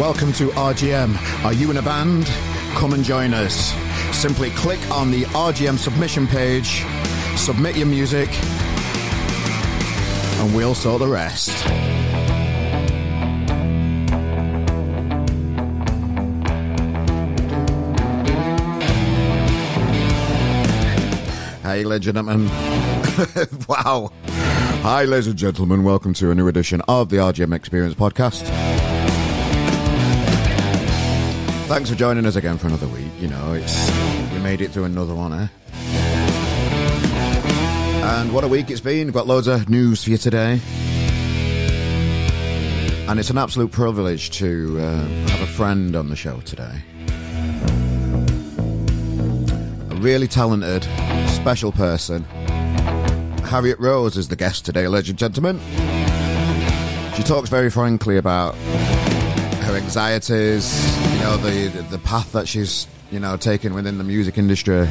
Welcome to RGM. Are you in a band? Come and join us. Simply click on the RGM submission page, submit your music, and we'll sort the rest. Hey, ladies and gentlemen. wow. Hi, ladies and gentlemen. Welcome to a new edition of the RGM Experience podcast. Thanks for joining us again for another week. You know, it's we made it through another one, eh? And what a week it's been. We've got loads of news for you today. And it's an absolute privilege to uh, have a friend on the show today. A really talented, special person. Harriet Rose is the guest today, ladies and gentlemen. She talks very frankly about her anxieties, you know, the the path that she's, you know, taken within the music industry,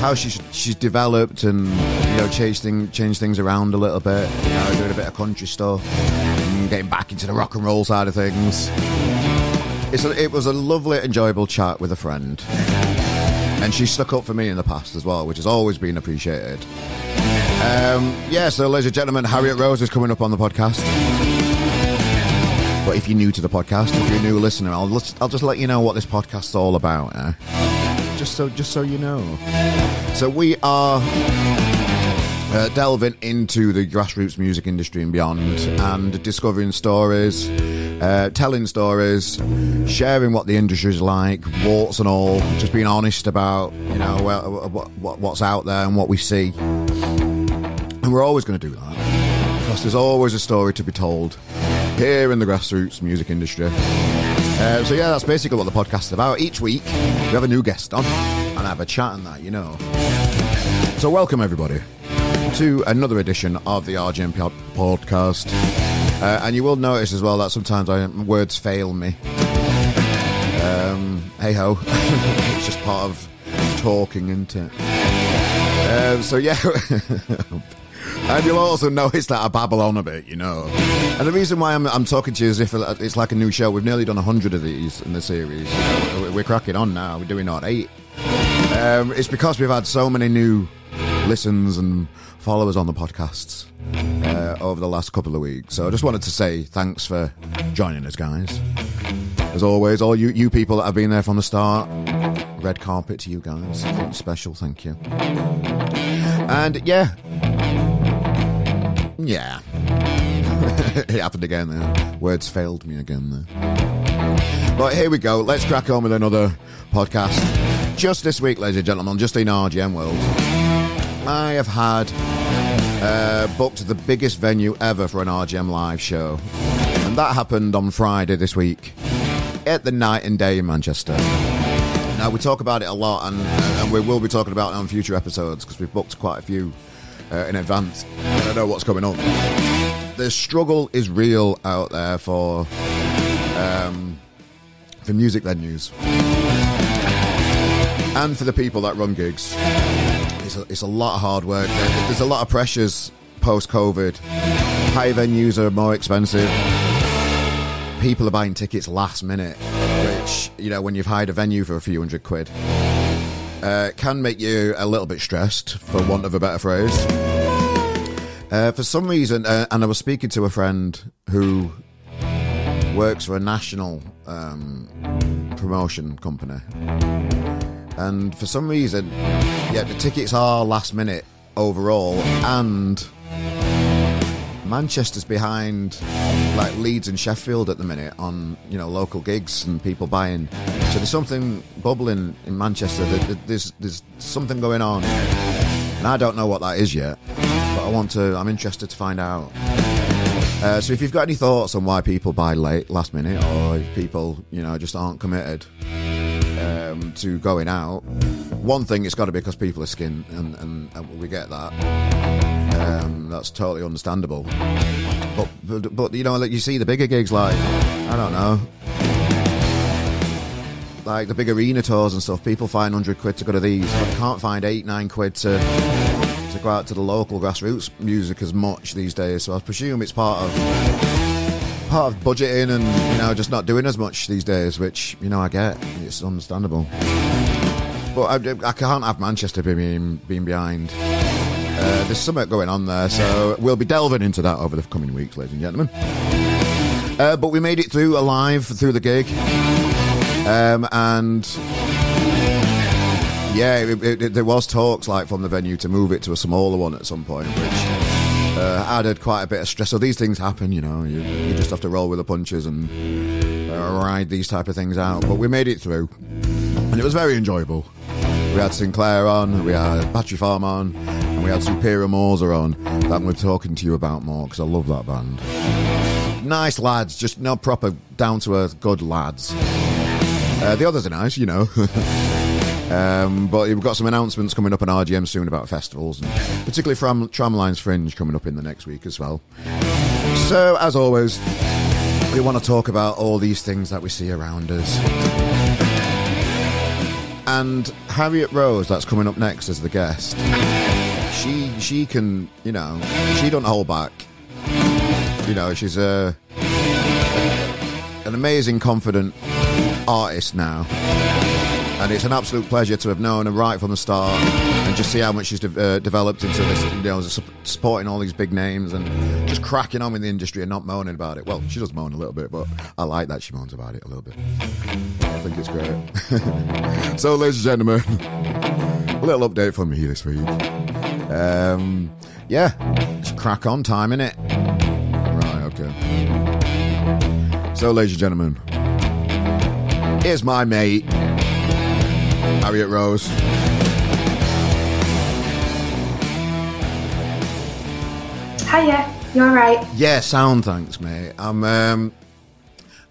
how she's she's developed and you know changed thing changed things around a little bit, you know, doing a bit of country stuff, and getting back into the rock and roll side of things. A, it was a lovely, enjoyable chat with a friend, and she stuck up for me in the past as well, which has always been appreciated. Um, yeah, so ladies and gentlemen, Harriet Rose is coming up on the podcast. But if you're new to the podcast, if you're a new listener, I'll just, I'll just let you know what this podcast's all about. Eh? Just so just so you know. So we are uh, delving into the grassroots music industry and beyond, and discovering stories, uh, telling stories, sharing what the industry is like, warts and all. Just being honest about you know what, what, what's out there and what we see. And we're always going to do that because there's always a story to be told here in the grassroots music industry. Uh, so yeah, that's basically what the podcast is about. Each week we have a new guest on and I have a chat and that, you know. So welcome everybody to another edition of the RGM podcast. Uh, and you will notice as well that sometimes I, words fail me. Um, hey ho, it's just part of talking, isn't it? Uh, so yeah. And you'll also notice that I babble on a bit, you know. And the reason why I'm, I'm talking to you is if it's like a new show. We've nearly done 100 of these in the series. We're cracking on now. We're doing on eight. Um, it's because we've had so many new listens and followers on the podcasts uh, over the last couple of weeks. So I just wanted to say thanks for joining us, guys. As always, all you, you people that have been there from the start, red carpet to you guys. Special, thank you. And yeah, yeah. it happened again there. Words failed me again there. But here we go. Let's crack on with another podcast. Just this week, ladies and gentlemen, just in RGM world, I have had uh, booked the biggest venue ever for an RGM live show. And that happened on Friday this week at the Night and Day in Manchester. Now, we talk about it a lot, and, and we will be talking about it on future episodes because we've booked quite a few uh, in advance. I don't know what's going on. The struggle is real out there for um, for music venues and for the people that run gigs. It's a, it's a lot of hard work. There's a lot of pressures post COVID. High venues are more expensive. People are buying tickets last minute, which you know when you've hired a venue for a few hundred quid uh, can make you a little bit stressed, for want of a better phrase. Uh, for some reason, uh, and I was speaking to a friend who works for a national um, promotion company, and for some reason, yeah, the tickets are last minute overall, and Manchester's behind like Leeds and Sheffield at the minute on you know local gigs and people buying. So there's something bubbling in Manchester. There's there's something going on, and I don't know what that is yet. But I want to. I'm interested to find out. Uh, so if you've got any thoughts on why people buy late, last minute, or if people you know just aren't committed um, to going out, one thing it's got to be because people are skinned, and, and, and we get that. Um, that's totally understandable. But, but, but you know, like you see the bigger gigs, like I don't know, like the big arena tours and stuff. People find hundred quid to go to these, but can't find eight, nine quid to to go out to the local grassroots music as much these days. So I presume it's part of part of budgeting and you know just not doing as much these days, which you know I get. It's understandable. But I, I can't have Manchester being being behind. Uh, there's something going on there, so we'll be delving into that over the coming weeks, ladies and gentlemen. Uh, but we made it through alive through the gig, um, and yeah, it, it, it, there was talks like from the venue to move it to a smaller one at some point, which uh, added quite a bit of stress. So these things happen, you know. You, you just have to roll with the punches and uh, ride these type of things out. But we made it through, and it was very enjoyable. We had Sinclair on, we had Battery Farm on, and we had Superior Morza on. That we're talking to you about more because I love that band. Nice lads, just not proper down to earth good lads. Uh, the others are nice, you know. Um, but we've got some announcements coming up on RGM soon about festivals, and particularly from Tramlines Fringe coming up in the next week as well. So, as always, we want to talk about all these things that we see around us. And Harriet Rose, that's coming up next as the guest. She she can, you know, she don't hold back. You know, she's a an amazing, confident artist now and it's an absolute pleasure to have known her right from the start and just see how much she's de- uh, developed into this, you know, supporting all these big names and just cracking on in the industry and not moaning about it. Well, she does moan a little bit, but I like that she moans about it a little bit. I think it's great. so, ladies and gentlemen, a little update from me this week. Um, yeah, it's crack on time, innit? Right, okay. So, ladies and gentlemen, here's my mate. Harriet Rose. Hiya, you alright? Yeah, sound thanks, mate. I'm um,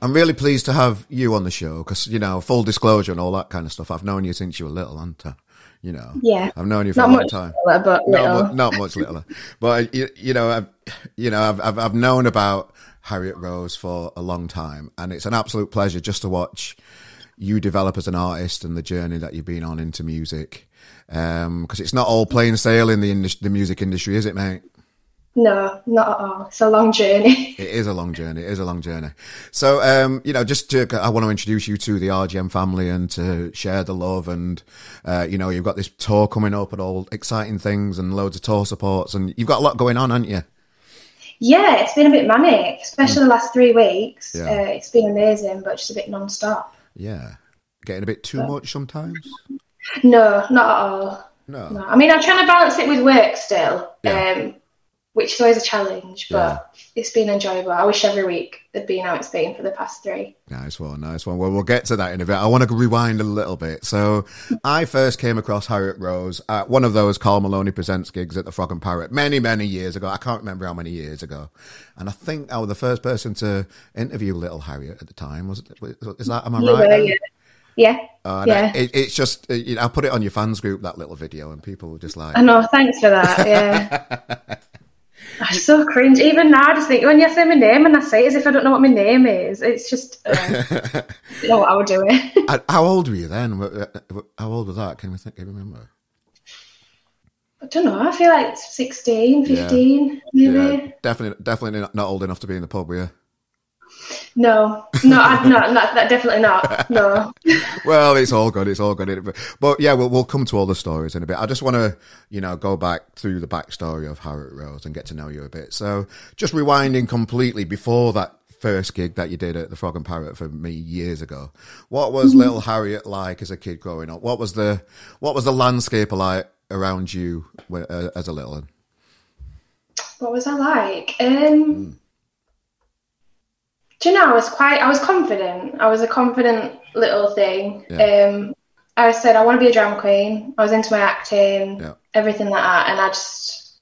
I'm really pleased to have you on the show because you know, full disclosure and all that kind of stuff. I've known you since you were little, haven't I? You know, yeah, I've known you for not a long time. Littler, but not, mu- not much littler, but you, you know, I've you know, I've, I've I've known about Harriet Rose for a long time, and it's an absolute pleasure just to watch you develop as an artist and the journey that you've been on into music. Because um, it's not all plain sailing in the, the music industry, is it, mate? No, not at all. It's a long journey. it is a long journey. It is a long journey. So, um, you know, just to, I want to introduce you to the RGM family and to share the love. And, uh, you know, you've got this tour coming up and all exciting things and loads of tour supports. And you've got a lot going on, haven't you? Yeah, it's been a bit manic, especially mm. the last three weeks. Yeah. Uh, it's been amazing, but just a bit non stop. Yeah. Getting a bit too much sometimes? No, not at all. No. no. I mean, I'm trying to balance it with work still, yeah. um, which is always a challenge, but yeah. it's been enjoyable. I wish every week had been how it's been for the past three. Nice one, nice one. Well, we'll get to that in a bit. I want to rewind a little bit. So, I first came across Harriet Rose at one of those Carl Maloney Presents gigs at the Frog and Parrot many, many years ago. I can't remember how many years ago. And I think I was the first person to interview Little Harriet at the time. Was it? Is that, am I right? Were, yeah. Yeah. Uh, yeah. It, it's just, you know, I'll put it on your fans group, that little video, and people were just like. I know, thanks for that. Yeah. I'm so cringe. Even now, I just think when you say my name and I say it as if I don't know what my name is, it's just, uh, you know what I would do it. How old were you then? Uh, how old was that? Can we think? Can you remember? I don't know. I feel like 16, 15, yeah. maybe. Yeah, definitely, definitely not, not old enough to be in the pub, were you? No, no, I'm not, not that definitely not. No. well, it's all good. It's all good. But, but yeah, we'll, we'll come to all the stories in a bit. I just want to, you know, go back through the backstory of Harriet Rose and get to know you a bit. So just rewinding completely before that first gig that you did at the Frog and Parrot for me years ago. What was mm-hmm. little Harriet like as a kid growing up? What was the what was the landscape like around you uh, as a little one? What was I like? Um, mm do you know, I was quite, I was confident. I was a confident little thing. Yeah. Um, I said, I want to be a drama queen. I was into my acting, yeah. everything like that. And I just,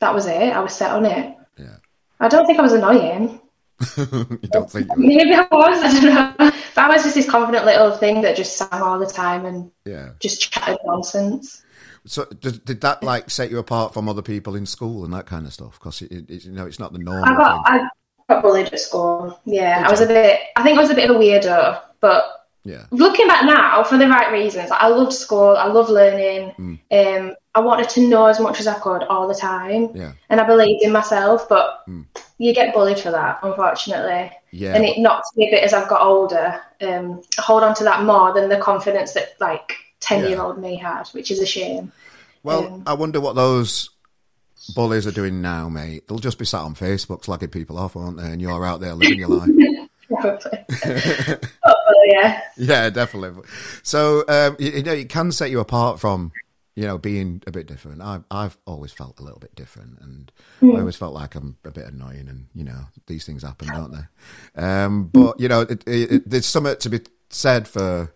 that was it. I was set on it. Yeah. I don't think I was annoying. you don't think? Maybe I was. I don't know. But I was just this confident little thing that just sang all the time and yeah. just chatted nonsense. So did, did that like set you apart from other people in school and that kind of stuff? Because you know it's not the norm. I got I, got bullied at school. Yeah, I was a bit. I think I was a bit of a weirdo, but yeah. Looking back now, for the right reasons, I loved school. I love learning. Mm. Um, I wanted to know as much as I could all the time. Yeah. And I believed in myself, but mm. you get bullied for that, unfortunately. Yeah. And it knocks me a bit as I've got older. Um, I hold on to that more than the confidence that like ten year old me had, which is a shame. Well, um, I wonder what those bullies are doing now, mate. They'll just be sat on Facebook slagging people off, won't they? And you're out there living your life. Probably. oh, yeah. Yeah, definitely. So um, you, you know, it can set you apart from you know, being a bit different. I've I've always felt a little bit different, and mm. I always felt like I'm a bit annoying, and you know, these things happen, don't they? Um, but you know, it, it, it, there's something to be said for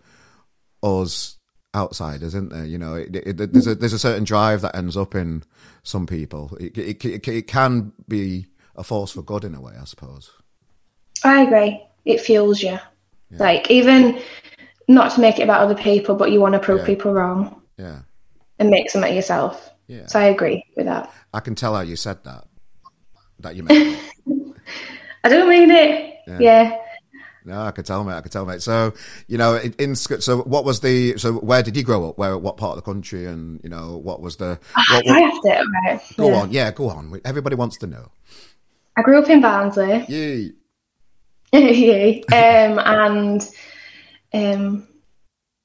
us outsiders, isn't there? You know, there's a there's a certain drive that ends up in some people. It, it can be a force for good in a way, I suppose. I agree. It fuels you. Yeah. Like even not to make it about other people, but you want to prove yeah. people wrong. Yeah and make some at yourself. Yeah. So I agree with that. I can tell how you said that. That you meant. I don't mean it. Yeah. yeah. No, I could tell, mate. I could tell, mate. So, you know, in, in, so what was the so where did you grow up? Where what part of the country? And you know, what was the? What, what, I have to. Right. Go yeah. on, yeah, go on. Everybody wants to know. I grew up in Barnsley. Yay. Yay. Um, and um,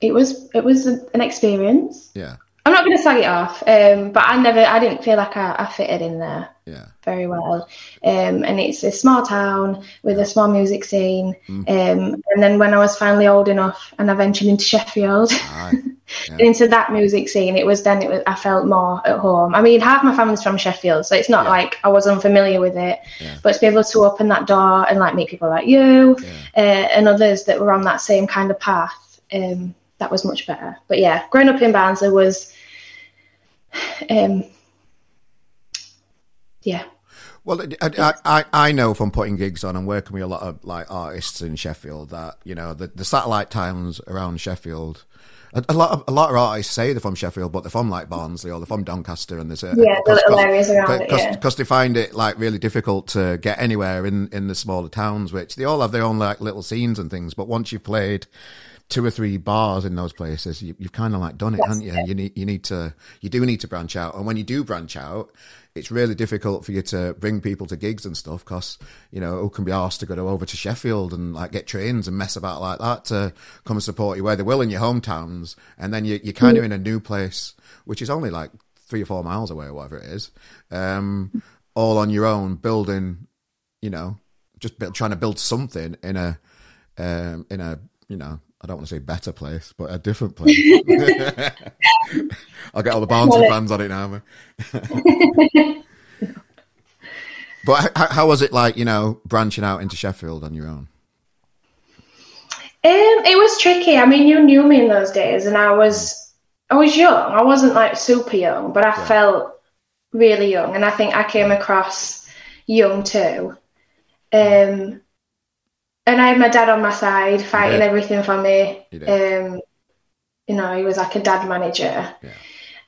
it was it was an experience. Yeah. I'm not going to slag it off, um, but I never, I didn't feel like I, I fitted in there yeah. very well. Um, and it's a small town with a small music scene. Mm. Um, and then when I was finally old enough and I ventured into Sheffield, yeah. into that music scene, it was then it was, I felt more at home. I mean, half my family's from Sheffield, so it's not yeah. like I was unfamiliar with it, but to be able to open that door and like meet people like you uh, and others that were on that same kind of path. Um, that was much better. But yeah, growing up in Barnsley was um, yeah. Well, I, I, I know from putting gigs on and working with a lot of like artists in Sheffield that you know the, the satellite towns around Sheffield. A, a, lot of a lot of artists say they're from Sheffield, but they're from like Barnsley or they're from Doncaster, and there's a yeah, the little areas around it, yeah. Because they find it like really difficult to get anywhere in in the smaller towns, which they all have their own like little scenes and things. But once you've played two or three bars in those places, you, have kind of like done it, haven't you? You need you need to you do need to branch out, and when you do branch out, it's really difficult for you to bring people to gigs and stuff because you know who can be asked to go over to Sheffield and like get trains and mess about like that to come and support you where they will in your hometowns, and then you, you're kind of mm. in a new place which is only like three or four miles away or whatever it is, um, all on your own, building, you know, just build, trying to build something in a um, in a you know I don't want to say better place, but a different place. I'll get all the Barnsley fans on it now. but how, how, was it like, you know, branching out into Sheffield on your own? Um, it was tricky. I mean, you knew me in those days, and I was, I was young. I wasn't like super young, but I yeah. felt really young, and I think I came across young too. Um, and I had my dad on my side, fighting yeah. everything for me. Um, you know, he was like a dad manager, yeah.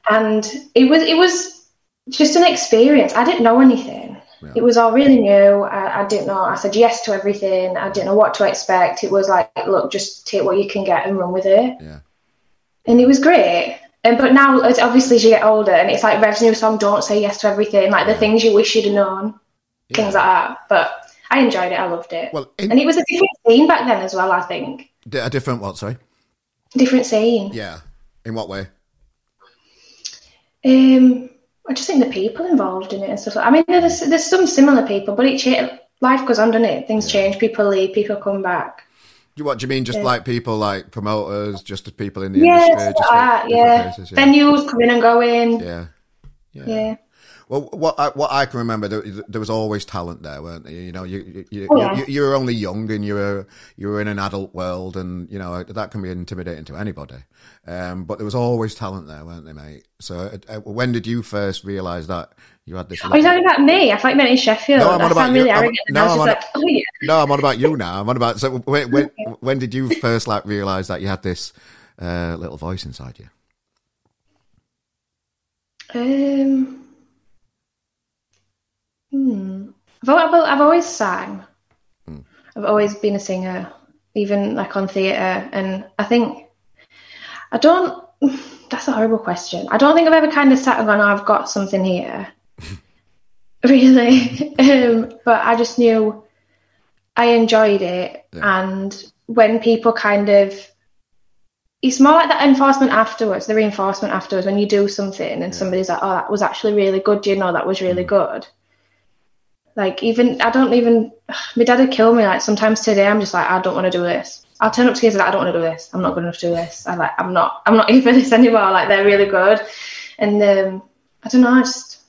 and it was it was just an experience. I didn't know anything. Yeah. It was all really new. I, I, didn't know. I said yes to everything. I didn't know what to expect. It was like, look, just take what you can get and run with it. Yeah. And it was great. And but now, it's obviously, as you get older, and it's like Rev's new song, "Don't Say Yes to Everything," like the things you wish you'd have known, things like that. But I enjoyed it. I loved it. Well, in... and it was a different scene back then as well. I think a different what? Sorry, different scene. Yeah. In what way? Um, I just think the people involved in it and stuff. I mean, there's there's some similar people, but it cha- life goes on, doesn't it? Things yeah. change. People leave. People come back. You what do you mean? Just yeah. like people, like promoters, just the people in the yes, industry, just uh, yeah. Places, yeah. Venues coming and going. Yeah. Yeah. yeah. Well, what I, what I can remember, there, there was always talent there, weren't there? You know, you you, oh, yeah. you, you were only young and you were you were in an adult world, and you know that can be intimidating to anybody. Um, but there was always talent there, weren't there, mate? So, uh, uh when did you first realise that you had this? Are you talking about me? I thought you meant in Sheffield. No, I'm on about really you. I'm, no, I'm on, like, oh, yeah. no, I'm on about you now. I'm on about. So, when when, when did you first like realise that you had this uh, little voice inside you? Um. Hmm. I've, I've always sang. Hmm. I've always been a singer, even like on theatre. And I think I don't. that's a horrible question. I don't think I've ever kind of sat and gone, oh, I've got something here. really. um, but I just knew I enjoyed it. Yeah. And when people kind of, it's more like that enforcement afterwards, the reinforcement afterwards, when you do something and yeah. somebody's like, oh, that was actually really good. Do you know that was really mm. good? Like, even, I don't even, my dad would kill me. Like, sometimes today I'm just like, I don't want to do this. I'll turn up to kids and I don't want to do this. I'm not good enough to do this. I like, I'm not, I'm not here this anymore. Like, they're really good. And um, I don't know, I just,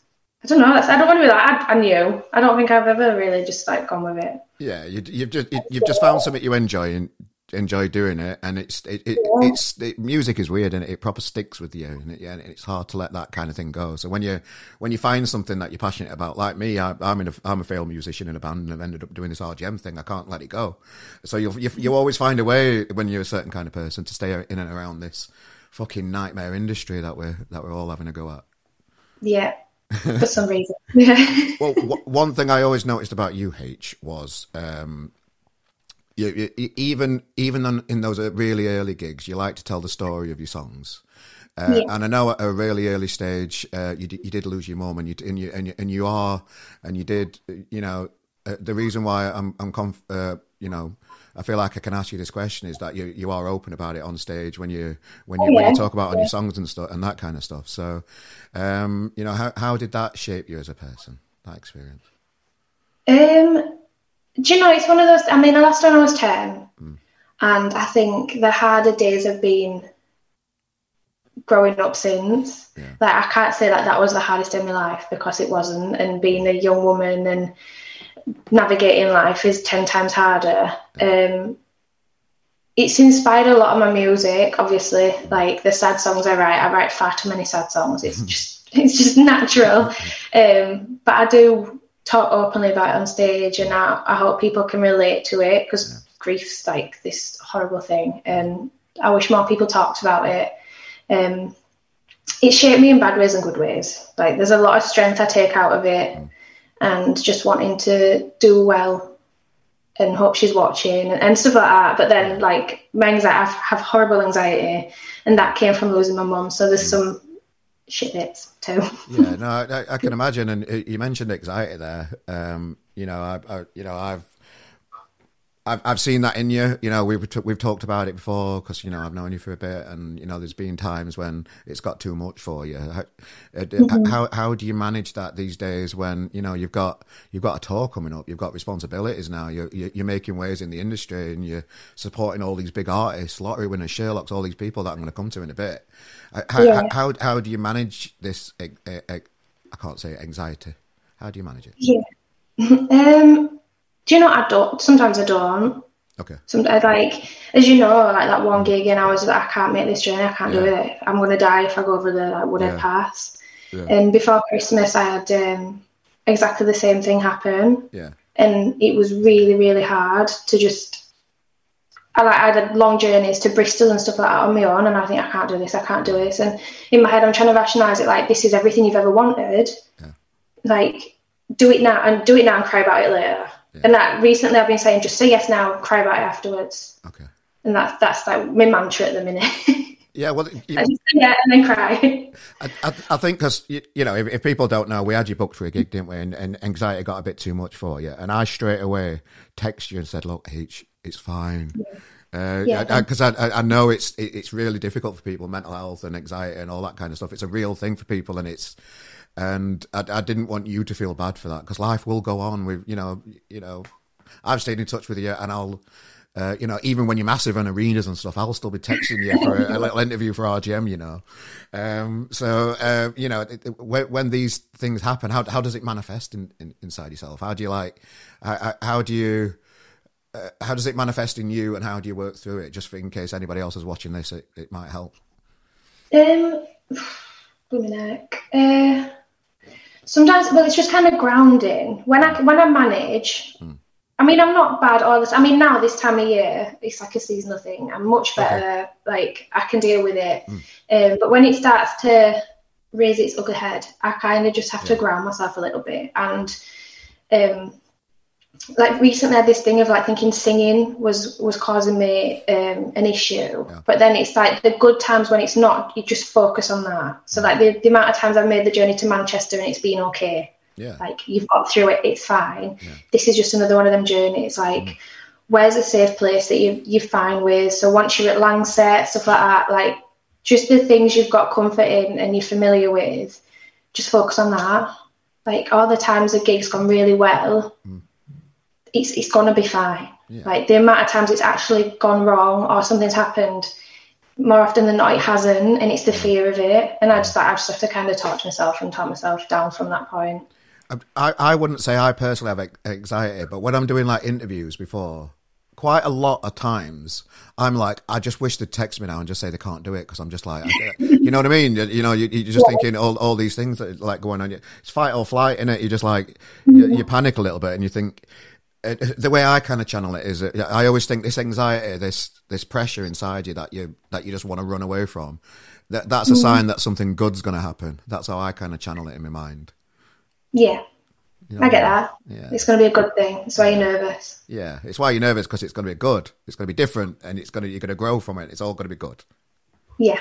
I don't know. I don't want to be like I, I knew. I don't think I've ever really just like gone with it. Yeah, you, have just you've just found something you enjoy and enjoy doing it, and it's it, it yeah. it's it, music is weird and it, it proper sticks with you, and, it, yeah, and it's hard to let that kind of thing go. So when you when you find something that you're passionate about, like me, I, am in a I'm a failed musician in a band, and I've ended up doing this RGM thing. I can't let it go. So you you you always find a way when you're a certain kind of person to stay in and around this fucking nightmare industry that we're that we're all having a go at. Yeah, for some reason. Yeah. Well, w- one thing I always noticed about you, H, was um, you, you, even even in those really early gigs, you like to tell the story of your songs. Uh, yeah. And I know at a really early stage, uh, you, d- you did lose your mom, and you, and you and you and you are, and you did, you know, uh, the reason why I'm I'm conf- uh, you know I feel like I can ask you this question is that you you are open about it on stage when you when you, oh, yeah. when you talk about on your songs and stuff and that kind of stuff. So, um, you know, how how did that shape you as a person? That experience. Um, do you know it's one of those? I mean, I lost when I was ten, mm. and I think the harder days have been growing up since. Yeah. Like I can't say that that was the hardest in my life because it wasn't, and being a young woman and navigating life is 10 times harder. Um, it's inspired a lot of my music, obviously. Like the sad songs I write, I write far too many sad songs. It's just it's just natural. Um, but I do talk openly about it on stage, and I, I hope people can relate to it because yeah. grief's like this horrible thing, and I wish more people talked about it. Um, it shaped me in bad ways and good ways. Like there's a lot of strength I take out of it. Mm and just wanting to do well and hope she's watching and, and stuff like that. But then, like, my anxiety, I have horrible anxiety, and that came from losing my mum. So there's some shit bits too. yeah, no, I, I, can imagine. And uh, you mentioned anxiety there. Um, you know, I, I, you know, I've I've I've seen that in you. You know, we've we've talked about it before because you know I've known you for a bit, and you know there's been times when it's got too much for you. How, uh, mm-hmm. how how do you manage that these days when you know you've got you've got a tour coming up, you've got responsibilities now, you're you're making waves in the industry, and you're supporting all these big artists, lottery winners, Sherlocks, all these people that I'm going to come to in a bit. Uh, how yeah. how, how do you manage this? I can't say anxiety. How do you manage it? Yeah. Um do you know I don't? Sometimes I don't. Okay. Sometimes, like, as you know, like that one gig, and I was like, I can't make this journey. I can't yeah. do it. I'm gonna die if I go over the like Woodhead yeah. Pass. Yeah. And before Christmas, I had um, exactly the same thing happen. Yeah. And it was really, really hard to just. I like I had long journeys to Bristol and stuff like that on my own, and I think I can't do this. I can't do this. And in my head, I'm trying to rationalise it like this is everything you've ever wanted. Yeah. Like, do it now and do it now and cry about it later. Yeah. And that recently I've been saying, just say yes now, cry about it afterwards. Okay. And that's that's like my mantra at the minute. Yeah, well, you, yeah, and then cry. I, I, I think because you, you, know, if, if, people don't know, we had you booked for a gig, didn't we? And, and, anxiety got a bit too much for you, and I straight away text you and said, "Look, H, it's fine." Yeah. Because uh, yeah. I, I, I, know it's it, it's really difficult for people, mental health and anxiety and all that kind of stuff. It's a real thing for people, and it's and I, I didn't want you to feel bad for that because life will go on. With you know, you know, I've stayed in touch with you, and I'll. Uh, you know, even when you're massive on arenas and stuff, I'll still be texting you for a, a little interview for RGM. You know, um, so uh, you know it, it, when, when, these things happen, how how does it manifest in, in, inside yourself? How do you like? How, how do you? Uh, how does it manifest in you, and how do you work through it? Just for in case anybody else is watching this, it, it might help. Um, neck. Sometimes well it's just kind of grounding when i when i manage mm. i mean i'm not bad all this i mean now this time of year it's like a seasonal thing i'm much better okay. like i can deal with it mm. um, but when it starts to raise its ugly head i kind of just have yeah. to ground myself a little bit and um, like recently I had this thing of like thinking singing was was causing me um, an issue, yeah. but then it's like the good times when it's not, you just focus on that. So like the, the amount of times I've made the journey to Manchester and it's been okay. Yeah. Like you've got through it, it's fine. Yeah. This is just another one of them journeys. Like, mm. where's a safe place that you you find with? So once you're at Langsett, stuff like that, like just the things you've got comfort in and you're familiar with, just focus on that. Like all the times the gig's gone really well, mm. It's it's gonna be fine. Yeah. Like the amount of times it's actually gone wrong or something's happened, more often than not it hasn't, and it's the fear of it. And I just I just have to kind of talk to myself and talk myself down from that point. I, I wouldn't say I personally have anxiety, but when I'm doing like interviews before, quite a lot of times I'm like, I just wish they'd text me now and just say they can't do it because I'm just like, you know what I mean? You, know, you, are just yeah. thinking all, all these things that like going on. It's fight or flight, in it. You're just like you, you, panic a little bit and you think. Uh, uh, the way I kind of channel it is, uh, I always think this anxiety, this this pressure inside you that you that you just want to run away from, that that's a mm. sign that something good's going to happen. That's how I kind of channel it in my mind. Yeah. You know I get that. Yeah. It's going to be a good thing. That's why you're nervous. Yeah, it's why you're nervous because it's going to be good. It's going to be different, and it's going to you're going to grow from it. It's all going to be good. Yeah.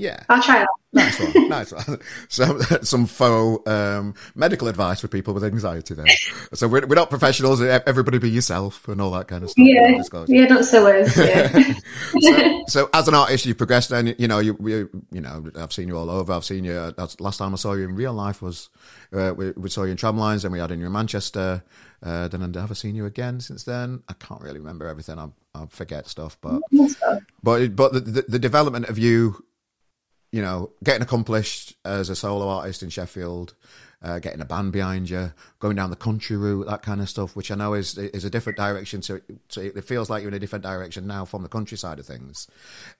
Yeah. I'll try it. Nice one. nice one. So, some faux um, medical advice for people with anxiety there. So, we're, we're not professionals. Everybody be yourself and all that kind of stuff. Yeah. Yeah, not so worse. Yeah. so, so, as an artist, you've progressed and, you know, you, you, you know, I've seen you all over. I've seen you, last time I saw you in real life was, uh, we, we, saw you in Tramlines and we had you in Manchester. Uh, then I've never seen you again since then. I can't really remember everything. I, I forget stuff, but, but, but the, the, the development of you you know, getting accomplished as a solo artist in Sheffield, uh, getting a band behind you, going down the country route, that kind of stuff, which I know is is a different direction. So, so it feels like you're in a different direction now from the countryside of things.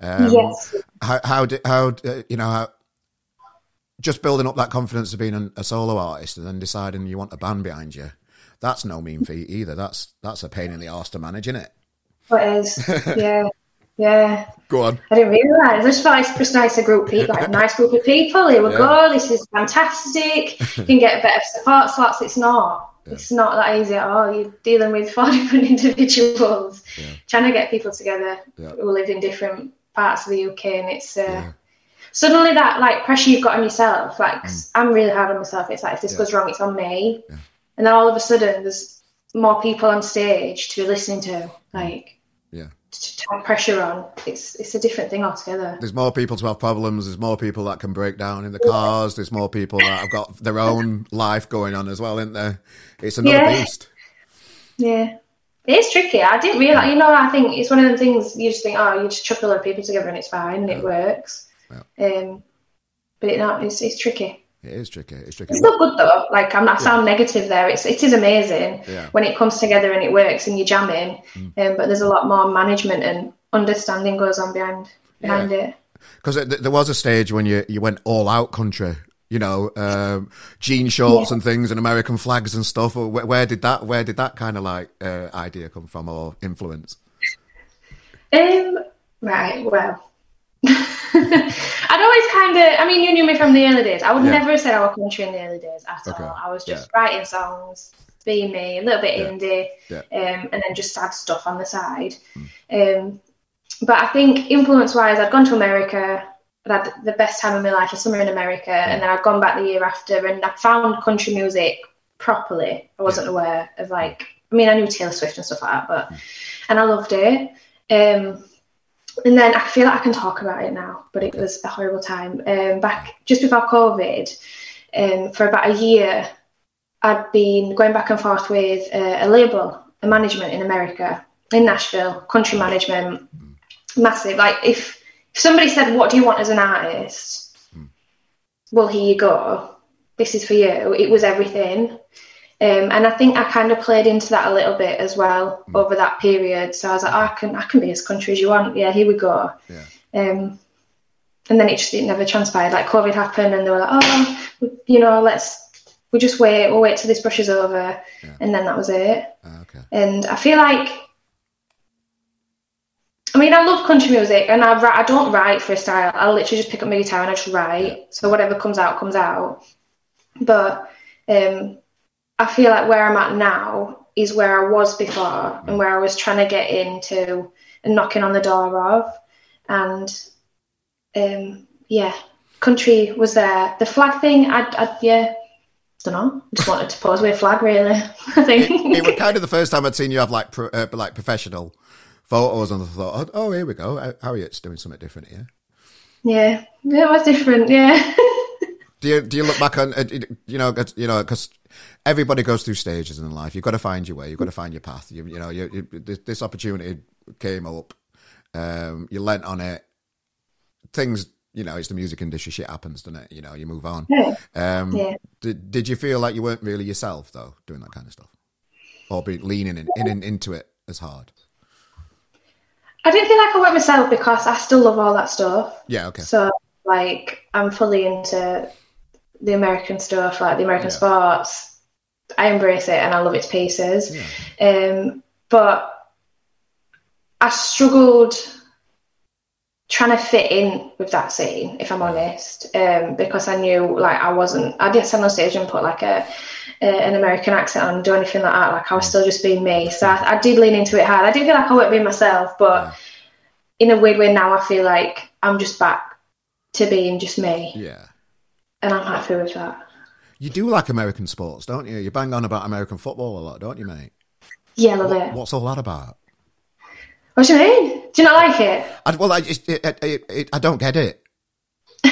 Um, yes. How how did how uh, you know how just building up that confidence of being a solo artist and then deciding you want a band behind you. That's no mean feat either. That's that's a pain in the arse to manage, isn't it? It is. Yeah. Yeah. Go on. I didn't realise. I just thought it's just nice a group of people, like a nice group of people. Here we yeah. go. This is fantastic. you can get a better support slots. It's not. Yeah. It's not that easy at all. You're dealing with four different individuals, yeah. trying to get people together who live in different parts of the UK, and it's uh, suddenly that like pressure you've got on yourself. Like mm. I'm really hard on myself. It's like if this goes wrong, it's on me. And then all of a sudden, there's more people on stage to be listening to. Like to pressure on, it's it's a different thing altogether. There's more people to have problems. There's more people that can break down in the cars. There's more people that have got their own life going on as well, isn't there? It's another yeah. beast. Yeah. It is tricky. I didn't realize. You know, I think it's one of them things you just think, oh, you just chuck a lot of people together and it's fine and yeah. it works. Yeah. Um, but it not. It's it's tricky. It is tricky. It's tricky. It's not good though. Like I'm not sound negative there. It's it is amazing yeah. when it comes together and it works and you're jamming. Mm. Um, but there's a lot more management and understanding goes on behind behind yeah. it. Because there was a stage when you you went all out country. You know, um, jean shorts and things and American flags and stuff. Where, where did that where did that kind of like uh, idea come from or influence? Um. Right. Well. I'd always kind of, I mean, you knew me from the early days. I would yeah. never have said I was country in the early days at okay. all. I was just yeah. writing songs, being me, a little bit indie, um, and then just sad stuff on the side. Mm. Um, but I think influence wise, I'd gone to America. I'd had the best time of my life, a summer in America, and then I'd gone back the year after, and I found country music properly. I wasn't aware of like, I mean, I knew Taylor Swift and stuff like that, but, mm. and I loved it. Um, and then I feel like I can talk about it now, but it was a horrible time. Um, back just before COVID, um, for about a year, I'd been going back and forth with uh, a label, a management in America, in Nashville, country management, massive. Like if, if somebody said, "What do you want as an artist?" Mm. Well, here you go. This is for you. It was everything. Um, and I think I kind of played into that a little bit as well mm. over that period. So I was like, oh, I can I can be as country as you want. Yeah, here we go. Yeah. Um, and then it just it never transpired. Like COVID happened, and they were like, oh, you know, let's we just wait. We'll wait till this brushes over, yeah. and then that was it. Uh, okay. And I feel like. I mean, I love country music, and I I don't write for a style. I literally just pick up my guitar and I just write. Yeah. So whatever comes out comes out. But um, I feel like where I'm at now, is where I was before and where I was trying to get into and knocking on the door of. And um, yeah, country was there. The flag thing, I, I yeah, don't know. I just wanted to pose with a flag, really. I think it, it was kind of the first time I'd seen you have like pro, uh, like professional photos, and I thought, oh, here we go. Harriet's doing something different here. Yeah, it was different. Yeah. do you do you look back on uh, you know you know because everybody goes through stages in life. You've got to find your way. You've got to find your path. You, you know, you, you, this, this, opportunity came up. Um, you lent on it. Things, you know, it's the music industry. Shit happens, doesn't it? You know, you move on. Um, yeah. Did Did you feel like you weren't really yourself though, doing that kind of stuff, or be leaning in, in, in into it as hard? I didn't feel like I went myself because I still love all that stuff. Yeah. Okay. So like, I'm fully into the American stuff, like the American yeah. sports I embrace it and I love its pieces. Yeah. Um, but I struggled trying to fit in with that scene, if I'm honest, um, because I knew like I wasn't. I didn't stand on stage and put like a, a an American accent on, do anything like that. Like I was still just being me. So I, I did lean into it hard. I didn't feel like I weren't being myself, but yeah. in a weird way now I feel like I'm just back to being just me. Yeah. And I'm happy with that. You do like American sports, don't you? You bang on about American football a lot, don't you, mate? Yeah, I love what, it. What's all that about? What do you mean? Do you not like it? I, well, I just it, it, it, I don't get it.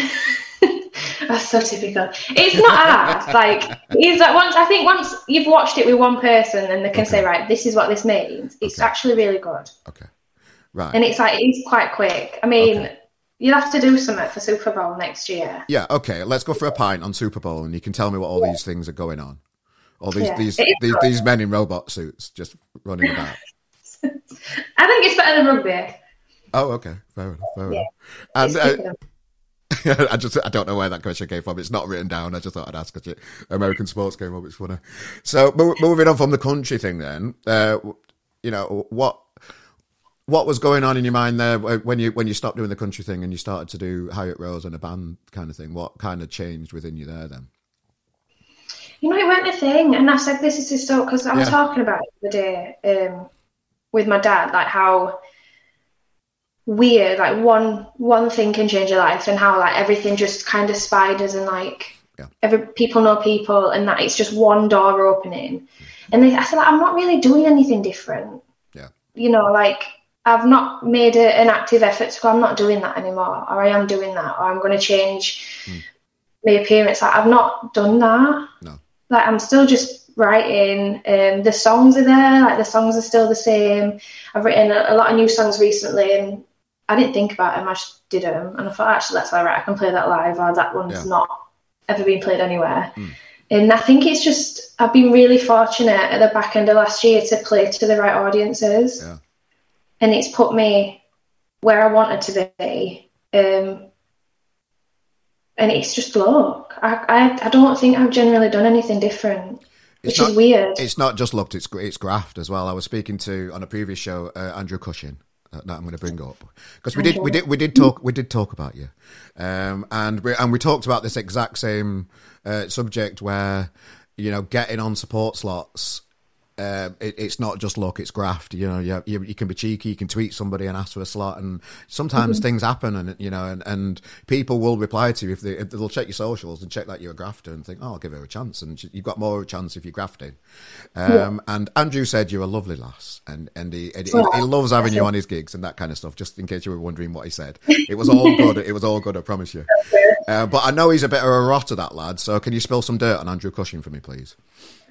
That's so typical. It's not hard. like it's like once I think once you've watched it with one person and they can okay. say, right, this is what this means. It's okay. actually really good. Okay. Right. And it's like it's quite quick. I mean, okay. You'll have to do something for Super Bowl next year. Yeah, okay. Let's go for a pint on Super Bowl, and you can tell me what all yeah. these things are going on. All these yeah, these these, these, men in robot suits just running about. I think it's better than rugby. Oh, okay, fair enough. Fair yeah. enough. And uh, I just I don't know where that question came from. It's not written down. I just thought I'd ask because American sports came up. It's funny. So moving on from the country thing, then, uh, you know what what was going on in your mind there when you when you stopped doing the country thing and you started to do Harriet Rose and a band kind of thing? What kind of changed within you there then? You know, it went a thing, and I said this is just so because I was yeah. talking about it the day um, with my dad, like how weird, like one one thing can change your life, and how like everything just kind of spiders and like yeah. every people know people, and that it's just one door opening. And they, I said, like, I'm not really doing anything different. Yeah. You know, like I've not made a, an active effort to go, I'm not doing that anymore, or I am doing that, or I'm going to change mm. my appearance. Like, I've not done that. No. Like, I'm still just writing. Um, the songs are there, like, the songs are still the same. I've written a, a, lot of new songs recently, and I didn't think about them, I just did them. And I thought, actually, that's all right, I can play that live, or that one's yeah. not ever been played anywhere. Mm. And I think it's just, I've been really fortunate at the back end of last year to play to the right audiences. Yeah and it's put me where I wanted to be. Um, and it's just luck. I, I, I don't think I've generally done anything different, it's which not, is weird. It's not just luck; it's it's graft as well. I was speaking to on a previous show uh, Andrew Cushin uh, that I'm going to bring up because we did we did we did talk we did talk about you, um, and we and we talked about this exact same uh, subject where you know getting on support slots uh, it, it's not just luck; it's graft. You know, you, you, you can be cheeky, you can tweet somebody and ask for a slot, and sometimes mm-hmm. things happen, and you know, and, and people will reply to you if they if they'll check your socials and check that you're a grafter and think, oh, I'll give her a chance, and you've got more of a chance if you're grafting. Um, yeah. And Andrew said you're a lovely lass, and and he, he, he loves having you on his gigs and that kind of stuff. Just in case you were wondering what he said, it was all good. It was all good. I promise you. Uh, but I know he's a bit of a rotter, that lad. So can you spill some dirt on Andrew Cushin for me, please?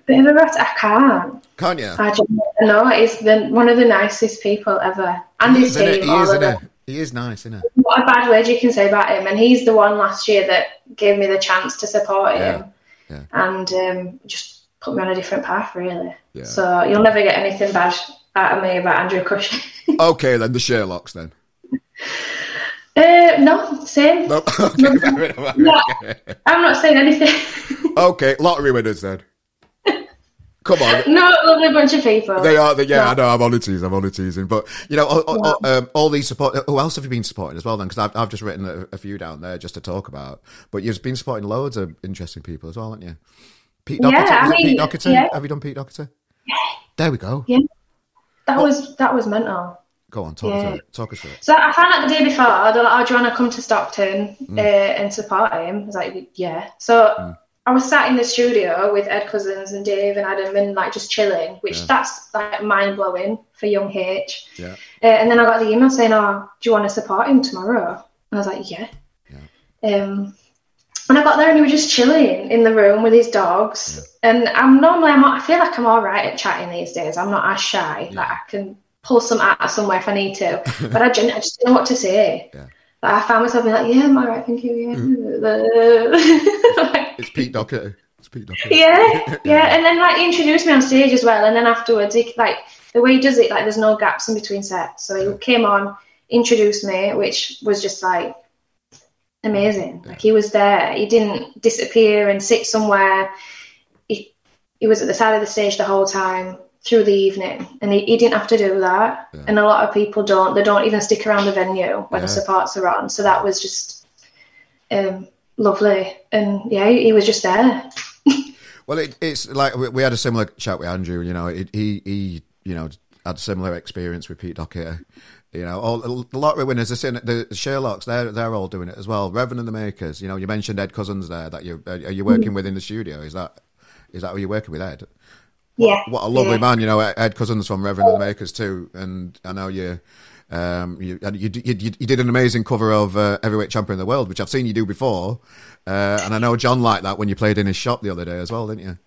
Bit of a rat. I can't. Can't you? I don't know. He's the, one of the nicest people ever. And he his team. He is, isn't he? Is nice, isn't he? What a bad word you can say about him. And he's the one last year that gave me the chance to support him. Yeah. And um, just put me on a different path, really. Yeah. So you'll never get anything bad out of me about Andrew Cushin. okay, then the Sherlocks, then. Uh, no, same. Nope. Okay, no, no, I'm not saying anything. okay, lottery winners then. Come on. No, lovely bunch of people. They are. yeah, no. I know. I'm only teasing. I'm only teasing. But you know, all, all, um, all, these support. Who else have you been supporting as well? Then, because I've, I've just written a, a, few down there just to talk about. But you've been supporting loads of interesting people as well, haven't you? Pete Doherty. Yeah, I mean, Pete Doherty. Yeah. Have you done Pete Doherty? There we go. Yeah, that was that was mental. Go on, talk, yeah. us talk us through it. So I found out the day before, they're like, oh, do you want to come to Stockton mm. uh, and support him? I was like, yeah. So mm. I was sat in the studio with Ed Cousins and Dave and Adam and like just chilling, which yeah. that's like mind blowing for young H. Yeah. Uh, and then I got the email saying, oh, do you want to support him tomorrow? And I was like, yeah. yeah. Um, and I got there and he was just chilling in the room with his dogs. Yeah. And I'm normally, I'm, I feel like I'm all right at chatting these days. I'm not as shy. Like I can pull some out of somewhere if I need to. but I, just, I just didn't know what to say. Yeah. Like, I found myself being like, yeah, I'm all right, thank you. Yeah. Mm. it's Pete Doherty. It's Pete Doherty. Yeah, yeah. And then like he introduced me on stage as well. And then afterwards, he like the way he does it, like there's no gaps in between sets. So he came on, introduced me, which was just like amazing. Yeah. Like he was there. He didn't disappear and sit somewhere. He, he was at the side of the stage the whole time through the evening, and he, he didn't have to do that. Yeah. And a lot of people don't. They don't even stick around the venue when yeah. the supports are on. So that was just um, lovely, and yeah, he, was just there. well, it, it's like we had a similar chat with Andrew. You know, it, he he you know had a similar experience with Pete Doherty. You know, all, the lottery winners, the, the Sherlocks, they're they're all doing it as well. Reverend and the Makers. You know, you mentioned Ed Cosens there that you are you working mm-hmm. with in the studio. Is that is that who you're working with, Ed? Yeah. What, a lovely yeah. man, you know. Ed Cosens from Reverend and the Makers too, and I know you. Um, you, you, you, you, did an amazing cover of uh, Heavyweight Champion of the World, which I've seen you do before, uh, and I know John liked that when you played in his shop the other day as well, didn't you?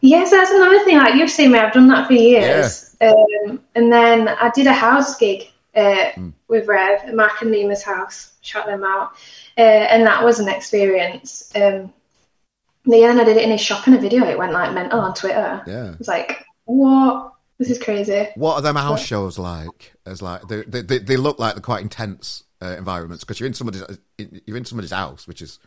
Yes, that's another thing. Like you've seen me, I've done that for years. Yeah. Um, and then I did a house gig uh, mm. with Rev, Mark and Nima's house. Shout them out, uh, and that was an experience. Um, yeah, and I did it in his shop in a video. It went like mental on Twitter. Yeah. It was like, what? This is crazy. What are them house what? shows like? As like they, they, they look like they're quite intense uh, environments because you're in somebody's you're in somebody's house, which is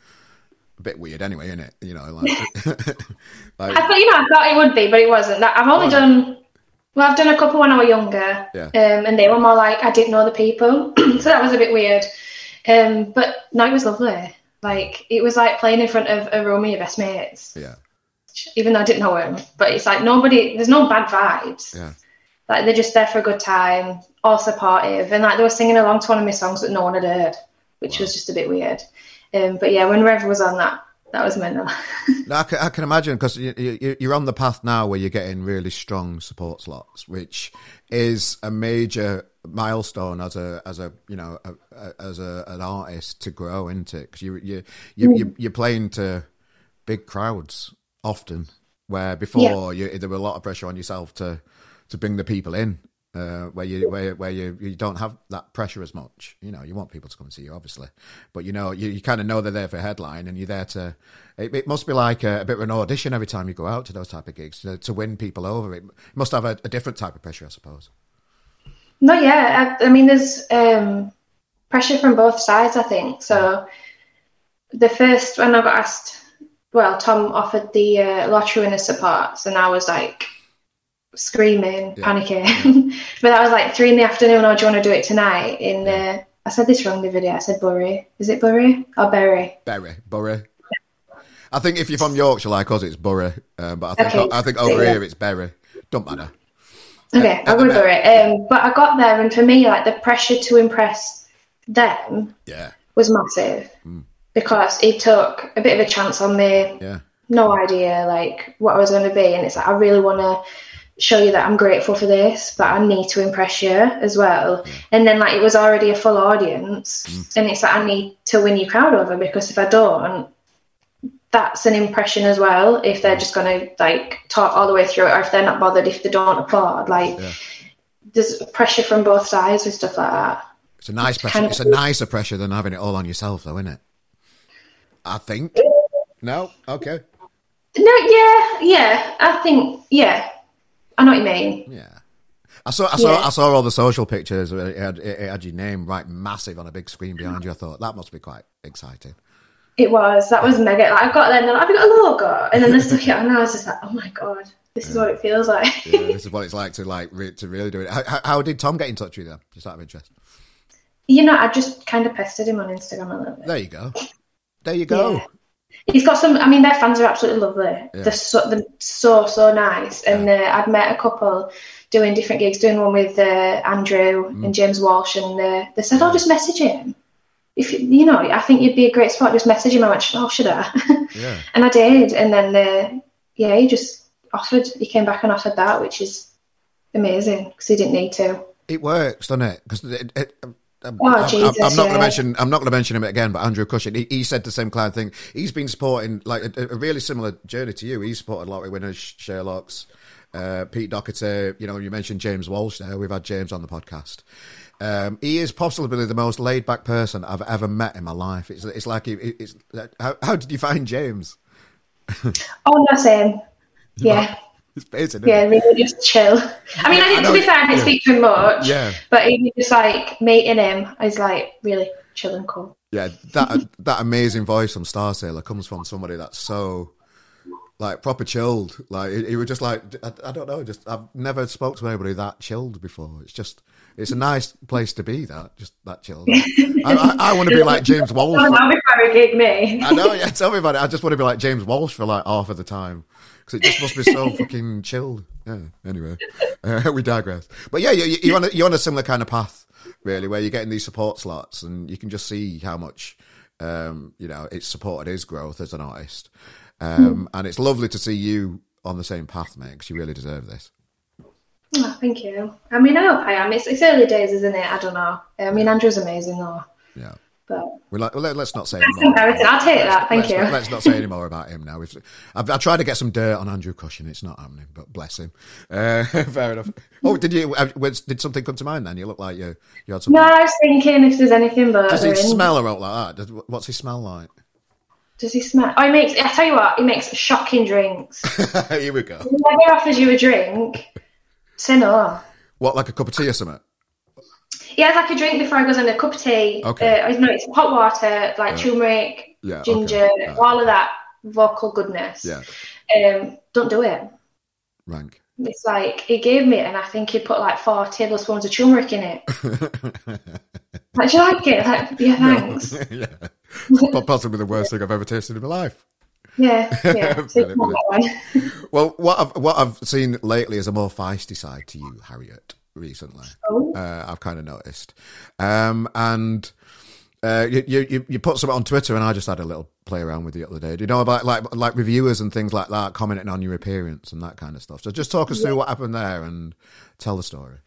a bit weird anyway, isn't it? You know, like, like I thought you know I thought it would be, but it wasn't. I've only oh, done well, I've done a couple when I was younger, yeah. um, and they were more like I didn't know the people, so that was a bit weird. Um, but no, it was lovely. Like it was like playing in front of a room of your best mates. Yeah. Even though I didn't know him, but it's like nobody. There's no bad vibes. Yeah. Like they're just there for a good time, all supportive, and like they were singing along to one of my songs that no one had heard, which wow. was just a bit weird. Um, but yeah, when Rev was on that, that was mental. I, can, I can imagine because you, you, you're on the path now where you're getting really strong support slots, which is a major milestone as a as a you know a, a, as a, an artist to grow into because you you you mm. you you're playing to big crowds often where before yeah. you, there were a lot of pressure on yourself to to bring the people in uh, where you where where you you don't have that pressure as much. You know, you want people to come and see you, obviously, but you know, you, you kind of know they're there for a headline, and you're there to. It, it must be like a, a, bit of an audition every time you go out to those type of gigs to, to win people over. It must have a, a different type of pressure, I suppose. No, yeah. I, I mean, there's um, pressure from both sides, I think. So the first, when I got asked, well, Tom offered the uh, lottery winner supports, and I was like screaming, yeah. panicking. Yeah. but that was like three in the afternoon, or oh, do you want to do it tonight? In yeah. uh, I said this wrong in the video. I said Bury. Is it Bury or Berry? Berry. Bury. I think if you're from Yorkshire like us, it's Bury. Uh, but I think okay. I think over here it's Berry. Don't matter. Okay, I will do it. Um, but I got there, and for me, like the pressure to impress them, yeah, was massive mm. Because it took a bit of a chance on me. Yeah, no idea like what I was going to be, and it's like I really want to show you that I'm grateful for this, but I need to impress you as well. Yeah. And then like it was already a full audience, mm. and it's like I need to win your crowd over because if I don't, that's an impression as well. If they're just going to like talk all the way through it, or if they're not bothered, if they don't applaud, like yeah. there's pressure from both sides with stuff like that. It's a nice pressure. Kind of, it's a nicer pressure than having it all on yourself, though, isn't it? I think. No. Okay. No. Yeah. Yeah. I think. Yeah. I know what you mean. Yeah. I saw, I saw, yeah. I saw all the social pictures. It had, it had your name right massive on a big screen behind you. I thought that must be quite exciting. It was. That was mega. Like, I got there and they're like, have you got a logo? And then they stuck it on and I was just like, oh my God, this yeah. is what it feels like. yeah, this is what it's like to like re- to really do it. How, how, did Tom get in touch with you? Though? Just out of interest. You know, I just kind of pestered him on Instagram a little bit. There you go. There you go. Yeah. He's got some. I mean, their fans are absolutely lovely. Yeah. They're so they're so so nice. And yeah. uh, I've met a couple doing different gigs, doing one with uh, Andrew mm. and James Walsh, and uh, they said, "Oh, just message him." If you know, I think you'd be a great spot. Just message him. I went, "Oh, should I?" Yeah. and I did, and then uh, yeah, he just offered. He came back and offered that, which is amazing because he didn't need to. It works, doesn't it? Because it, it, um, oh, Jesus, I'm, not yeah. going to mention. I'm not going to mention him again. But Andrew Cushin, he, he, said the same kind of thing. He's been supporting like a, a really similar journey to you. He's supported Lottery winners, Sherlocks, uh, Pete Doherty. You know, you mentioned James Walsh. There, we've had James on the podcast. Um, he is possibly the most laid back person I've ever met in my life. It's, it's like it's. How, how did you find James? oh, nothing. Yeah. It's amazing. Yeah, really just chill. I mean, I didn't, to be fair, I didn't yeah. speak to him much. Yeah. But even just like meeting him, I was like really chill and cool. Yeah, that that amazing voice from Starsailor comes from somebody that's so like proper chilled. Like he, he was just like I, I, don't know, just I've never spoke to anybody that chilled before. It's just it's a nice place to be. That just that chilled. I, I, I, want to be like James Walsh. I. I know. Yeah, tell me about it. I just want to be like James Walsh for like half of the time because it just must be so fucking chilled. Yeah. Anyway, uh, we digress. But yeah, you, you're on a, you're on a similar kind of path, really, where you're getting these support slots, and you can just see how much um, you know it's supported his growth as an artist. Um, and it's lovely to see you on the same path, mate, because you really deserve this. Oh, thank you. I mean, I hope I am. It's, it's early days, isn't it? I don't know. I mean, Andrew's amazing, though. Yeah. But we like, well, let's not say anymore. I'll take that. Thank let's, you. Let's not say any more about him now. I've, I tried to get some dirt on Andrew Cushin. It's not happening, but bless him. Uh, fair enough. Oh, did you? Did something come to mind then? You look like you, you had something. No, I was thinking if there's anything, but does he smell or like that? Does, what's he smell like? Does he smell? Oh, he makes. I tell you what, he makes shocking drinks. Here we go. When he offers you a drink, say no. What, like a cup of tea or something? He has like a drink before he goes on a cup of tea. Okay. Uh, no, it's hot water, like turmeric, yeah, ginger, okay. all of that vocal goodness. Yeah. Um, don't do it. Rank. It's like he gave me it, and I think he put like four tablespoons of turmeric in it. like, do you like it? Like, yeah, thanks. No. yeah. Possibly the worst thing I've ever tasted in my life. Yeah, yeah. well, what I've what I've seen lately is a more feisty side to you, Harriet. Recently, oh. uh, I've kind of noticed, um, and uh, you, you you put something on Twitter, and I just had a little play around with the other day. Do you know about like like reviewers and things like that commenting on your appearance and that kind of stuff? So just talk us yeah. through what happened there and tell the story.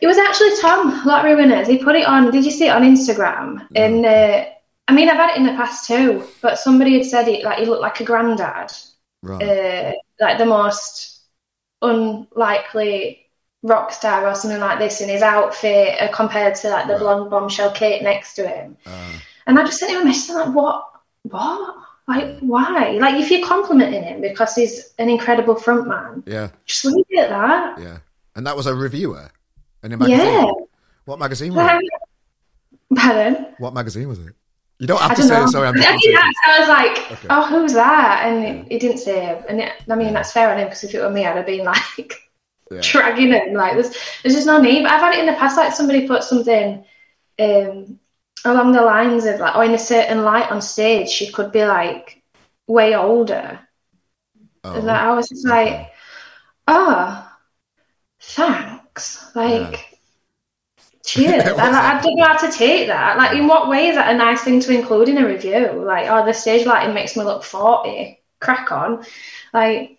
It was actually Tom Lottery Winners. He put it on. Did you see it on Instagram? No. And uh, I mean, I've had it in the past too, but somebody had said it like he looked like a granddad, right. uh, like the most unlikely rock star or something like this in his outfit uh, compared to like the right. blonde bombshell Kate next to him. Uh. And I just sent him a message like, "What? What? Like, why? Like, if you're complimenting him because he's an incredible frontman, yeah, just leave it at that." Yeah, and that was a reviewer in a magazine. Yeah. What magazine was it? Pardon? What magazine was it? You don't have I to say. Know. Sorry, I'm. I, I was like, okay. "Oh, who's that?" And he didn't say. And it, I mean, that's fair on him because if it were me, I'd have been like yeah. dragging him. Like, there's, there's just no need. But I've had it in the past. Like somebody put something um, along the lines of like, "Oh, in a certain light on stage, she could be like way older." Oh, and I was just okay. like, "Oh, thanks." Like. Yeah Cheers. and I, I, don't know how to take that. Like, in what way is that a nice thing to include in a review? Like, oh, the stage lighting makes me look 40. Crack on. Like,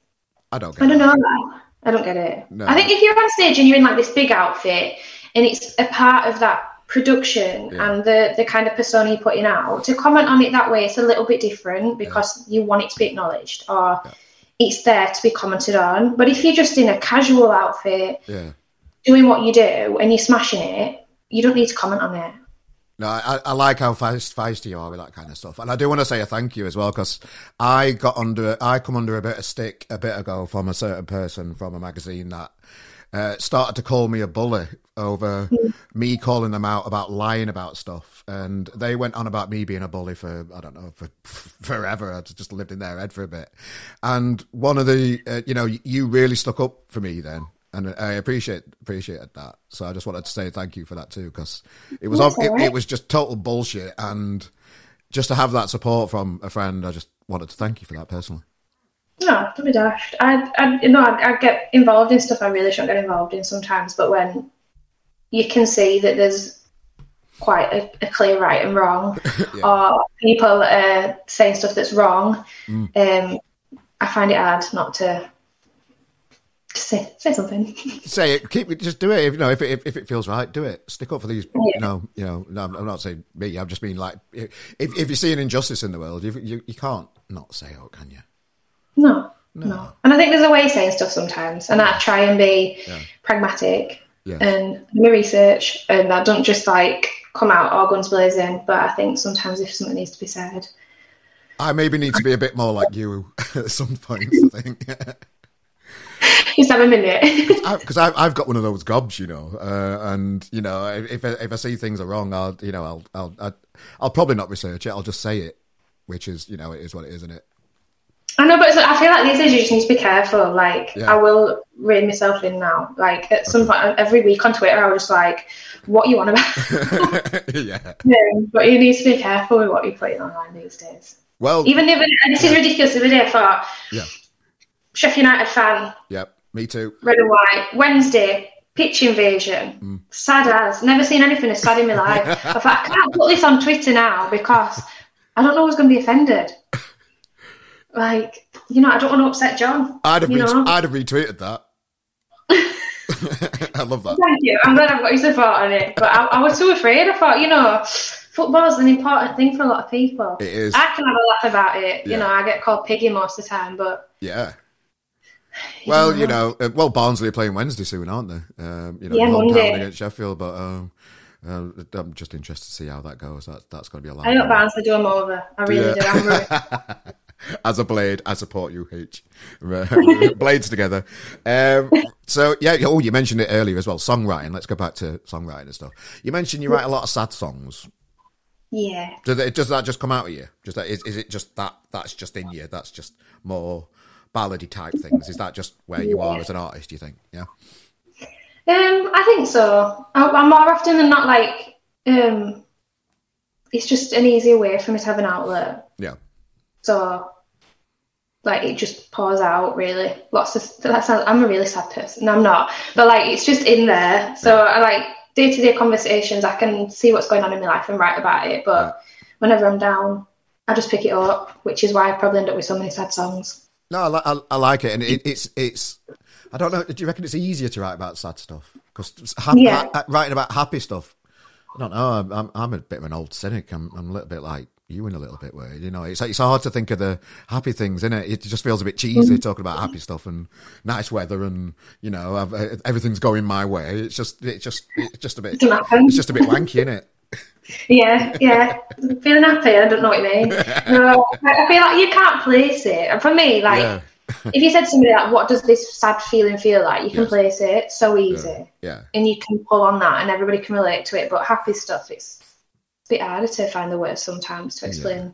I don't I don't know that. I don't get it. No. I think if you're on stage and you're in like this big outfit and it's a part of that production yeah. and the, the kind of persona you're putting out, to comment on it that way, it's a little bit different because yeah. you want it to be acknowledged or yeah. it's there to be commented on. But if you're just in a casual outfit, doing what you do and you're smashing it, you don't need to comment on it. No, I, I like how feist, feisty you are with that kind of stuff, and I do want to say a thank you as well because I got under, I come under a bit of stick a bit ago from a certain person from a magazine that uh, started to call me a bully over mm. me calling them out about lying about stuff, and they went on about me being a bully for I don't know for forever. I just lived in their head for a bit, and one of the, uh, you know, you really stuck up for me then and I appreciate appreciate that. So I just wanted to say thank you for that too, because it was it, it, was just total bullshit, and just to have that support from a friend, I just wanted to thank you for that personally. No, don't be dashed. I, I you know, I, I, get involved in stuff I really shouldn't get involved in sometimes, but when you can see that there's quite a, a clear right and wrong, yeah. or people are saying stuff that's wrong, mm. um, I find it hard not to say say something. Say it. Keep it. Just do it. If you know, if it, if it feels right, do it. Stick up for these. Yeah. You know. You know. No, I'm not saying me. I'm just being like, if if you see an injustice in the world, you you, you can't not say it, can you? No, no, no. And I think there's a way of saying stuff sometimes, and I try and be yeah. pragmatic yeah. and do my research, and I don't just like come out all guns blazing. But I think sometimes if something needs to be said, I maybe need to be a bit more like you at some point, I think. Just have a minute. Because I've, I've got one of those gobs, you know, uh, and you know, if if I see things are wrong, I'll you know, I'll I'll I'll, I'll probably not research it. I'll just say it, which is you know, it is what it is, isn't it? I know, but I feel like these days you just need to be careful. Like, yeah. I will rein myself in now. Like, at some point, every week on Twitter, I was just like, what you want about? yeah. yeah. But you need to be careful with what you're putting online these days. Well, even if this is ridiculous, the other day for yeah. Sheffield United fan. Yep, me too. Red and white. Wednesday, pitch invasion. Mm. Sad as. Never seen anything as sad in my life. I thought, I can't put this on Twitter now because I don't know who's going to be offended like, you know, I don't want to upset John. I'd have, ret- I'd have retweeted that. I love that. Thank you. I'm glad I've got your support on it. But I, I, was so afraid. I thought, you know, football's an important thing for a lot of people. It is. I can have a laugh about it. Yeah. You know, I get called piggy most of the time, but yeah. Well, you know, you know uh, well, Barnsley are playing Wednesday soon, aren't they? Um, you know, yeah, Monday against Sheffield, but um, uh, I'm just interested to see how that goes. That, that's going to be a lot. I hope Barnsley do them over. I really yeah. do. as a blade, I support you, H. Blades together. Um, so yeah, oh, you mentioned it earlier as well. Songwriting. Let's go back to songwriting and stuff. You mentioned you write a lot of sad songs. Yeah. Does, it, does that just come out of you? Just that, is, is it just that? That's just in you. That's just more ballady type things. Is that just where you yeah. are as an artist? Do you think? Yeah. Um, I think so. I, I'm more often than not like um, it's just an easier way for me to have an outlet. Yeah. So like it just pours out really lots of that sounds i'm a really sad person no i'm not but like it's just in there so i like day-to-day conversations i can see what's going on in my life and write about it but whenever i'm down i just pick it up which is why i probably end up with so many sad sons no i, I, I like it and it, it's it's i don't know do you reckon it's easier to write about sad stuff because ha- yeah. ha- writing about happy stuff i don't know I'm, I'm, I'm a bit of an old cynic i'm, I'm a little bit like you in a little bit where you know it's it's hard to think of the happy things in it. It just feels a bit cheesy mm-hmm. talking about happy stuff and nice weather and you know uh, everything's going my way. It's just it's just it's just a bit it's just a bit wanky, isn't it? Yeah, yeah. Feeling happy, I don't know what you mean. No, I feel like you can't place it. And for me, like yeah. if you said to somebody like, "What does this sad feeling feel like?" You can yes. place it so easy. Yeah. yeah. And you can pull on that, and everybody can relate to it. But happy stuff, it's a bit harder to find the words sometimes to explain yeah.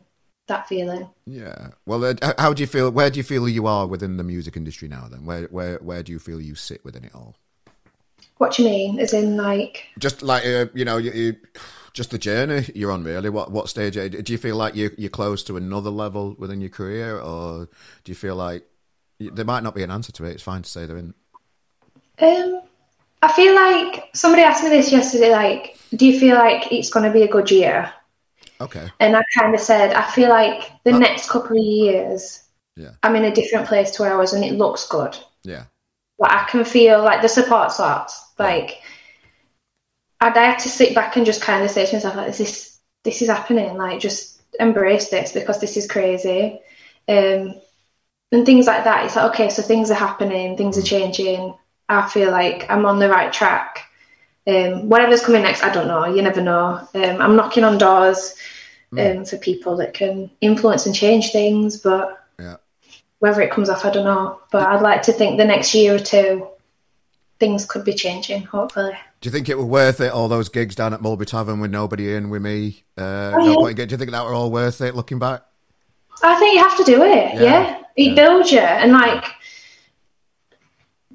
that feeling. Yeah. Well, uh, how do you feel? Where do you feel you are within the music industry now? Then, where where where do you feel you sit within it all? What do you mean? As in, like, just like uh, you know, you, you, just the journey you're on. Really, what what stage do you feel like you you're close to another level within your career, or do you feel like there might not be an answer to it? It's fine to say there isn't. Um, I feel like somebody asked me this yesterday. Like, do you feel like it's going to be a good year? Okay. And I kind of said, I feel like the next couple of years, yeah, I'm in a different place to where I was, and it looks good. Yeah. Like I can feel like the support starts. Like I'd have to sit back and just kind of say to myself, like, this this is happening. Like, just embrace this because this is crazy. Um, and things like that. It's like, okay, so things are happening, things are changing. I feel like I'm on the right track. Um, whatever's coming next, I don't know. You never know. Um, I'm knocking on doors mm. um, for people that can influence and change things, but yeah. whether it comes off, I don't know. But I'd like to think the next year or two, things could be changing. Hopefully. Do you think it was worth it? All those gigs down at Mulberry Tavern with nobody in with me. Uh, oh, yeah. Do you think that were all worth it? Looking back, I think you have to do it. Yeah, yeah. it yeah. builds you, and like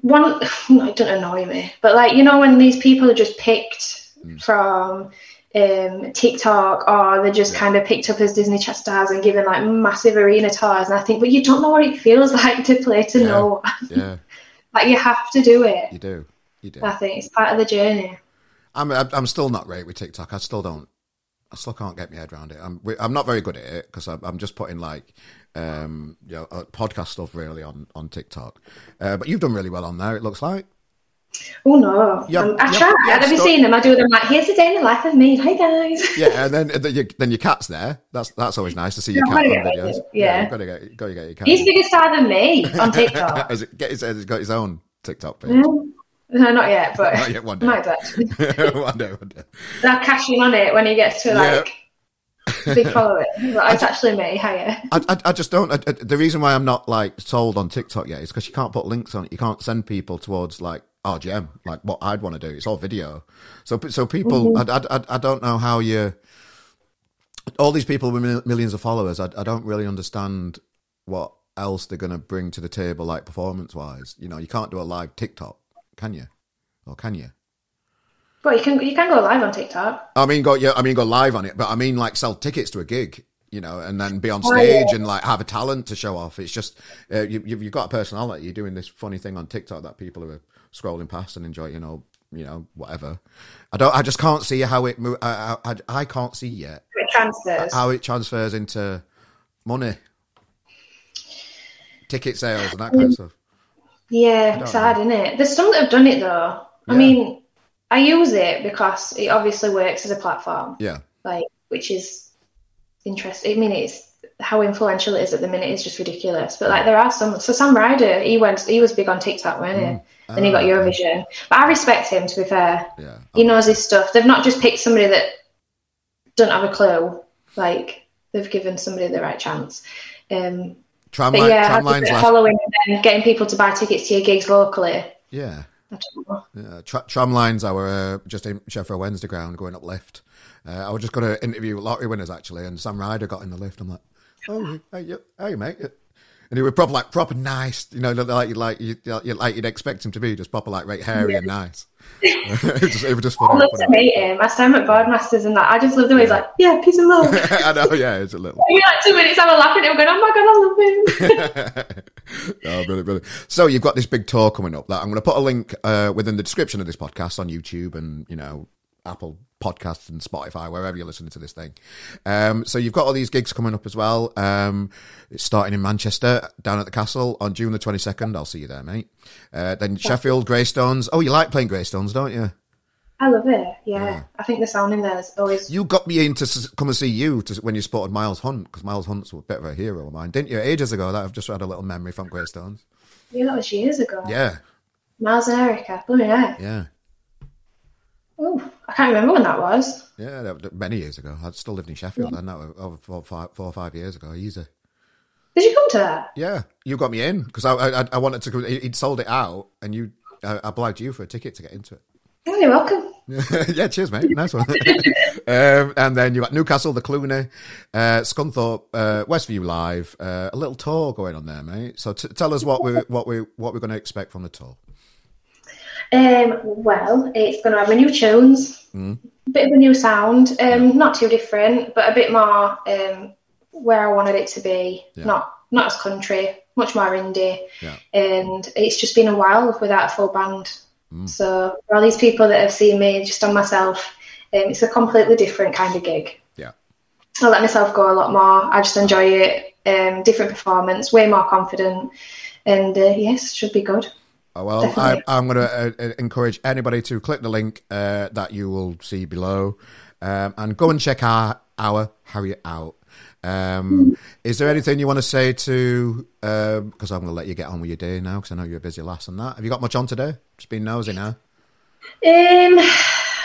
one it doesn't annoy me, but like you know when these people are just picked mm. from um, TikTok or they're just yeah. kind of picked up as Disney chess stars and given like massive arena tours. And I think, but you don't know what it feels like to play to yeah. know. Yeah. Like you have to do it. You do. You do. I think it's part of the journey. I'm I'm still not great with TikTok. I still don't. I still can't get my head around it. I'm I'm not very good at it because I'm just putting like um you know uh, podcast stuff really on on TikTok. Uh, but you've done really well on there. It looks like. Oh no! Yep, um, I yep, try. Yep, Have you seen them? I do them like, "Here's the day in the life of me." Hi guys. Yeah, and then then, you, then your cat's there. That's that's always nice to see your cat on videos. Yeah, yeah gotta get gotta get your cat. He's bigger star than me on TikTok. Has it, get his, he's got his own TikTok page. Mm. No, not yet, but not yet. One day. Might one day, one day. They'll cash in on it when he gets to like. big following. But it's actually me. Hiya. I, I, I just don't. I, the reason why I'm not like sold on TikTok yet is because you can't put links on it. You can't send people towards like RGM, like what I'd want to do. It's all video. So, so people, mm-hmm. I, I, I don't know how you. All these people with millions of followers, I, I don't really understand what else they're going to bring to the table, like performance wise. You know, you can't do a live TikTok, can you? Or can you? Well, you can you can go live on TikTok. I mean, go yeah, I mean go live on it, but I mean like sell tickets to a gig, you know, and then be on stage oh, yeah. and like have a talent to show off. It's just uh, you, you've got a personality. You're doing this funny thing on TikTok that people are scrolling past and enjoy, you know, you know, whatever. I don't. I just can't see how it. I, I, I can't see yet. It transfers. How it transfers into money, ticket sales, and that kind of stuff. Yeah, sad, know. isn't it? There's some that have done it though. Yeah. I mean, I use it because it obviously works as a platform. Yeah. Like, which is interesting. I mean, it's how influential it is at the minute is just ridiculous. But like, there are some. So Sam Ryder, he went. He was big on TikTok, wasn't he? Mm. Then he got ah, Eurovision. But I respect him. To be fair, yeah. he knows his stuff. They've not just picked somebody that doesn't have a clue. Like they've given somebody the right chance. Um, Tramline, but yeah, last... following and getting people to buy tickets to your gigs locally. Yeah. Yeah, tra- tramlines are uh, just in Sheffield Wednesday ground going up lift. Uh, I was just going to interview lottery winners actually, and Sam Ryder got in the lift. I'm like, oh, hey, hey mate, and he was proper like proper nice, you know, like like you like you'd expect him to be, just proper like right hairy yeah. and nice. it, was just, it was just funny. I love to meet him. I stand at Boardmasters and that. I just love the way he's like, yeah, peace and love. I know, yeah, it's a little. Maybe like two minutes, I'm laughing at him, going, oh my god, I love him. oh, brilliant, brilliant. So you've got this big tour coming up. That I'm going to put a link uh, within the description of this podcast on YouTube and you know Apple Podcasts and Spotify, wherever you're listening to this thing. Um, so you've got all these gigs coming up as well. Um, it's starting in Manchester, down at the Castle on June the 22nd. I'll see you there, mate. Uh, then Sheffield, Greystones. Oh, you like playing Greystones, don't you? I love it. Yeah. yeah. I think the sound in there is always. You got me in to come and see you to, when you spotted Miles Hunt because Miles Hunt's a bit of a hero of mine, didn't you? Ages ago, that I've just had a little memory from Greystones. Yeah, that was years ago. Yeah. Miles and Erica, hell. Yeah. Oh, I can't remember when that was. Yeah, that, many years ago. I still lived in Sheffield, yeah. and that was over four, five, four or five years ago. Easy. Did you come to that? Yeah, you got me in because I, I, I wanted to. He'd sold it out, and you, I obliged you for a ticket to get into it. Oh, you're welcome. yeah, cheers, mate. Nice one. um, and then you've got Newcastle, the Cluny, uh, Scunthorpe, uh, Westview Live, uh, a little tour going on there, mate. So t- tell us what we're what we what we're going to expect from the tour. Um, well, it's going to have a new tunes, mm. bit of a new sound, um, not too different, but a bit more um, where I wanted it to be. Yeah. Not not as country, much more indie. Yeah. And it's just been a while without a full band. Mm. So for all these people that have seen me just on myself, um, it's a completely different kind of gig. Yeah. I let myself go a lot more. I just enjoy it. Um, different performance, way more confident, and uh, yes, should be good. Oh, well, I, am going to uh, uh, encourage anybody to click the link uh, that you will see below um, and go and check our, our Harriet out. Um, is there anything you want to say to? Because um, I'm going to let you get on with your day now, because I know you're a busy lass and that. Have you got much on today? Just been nosy now. Um,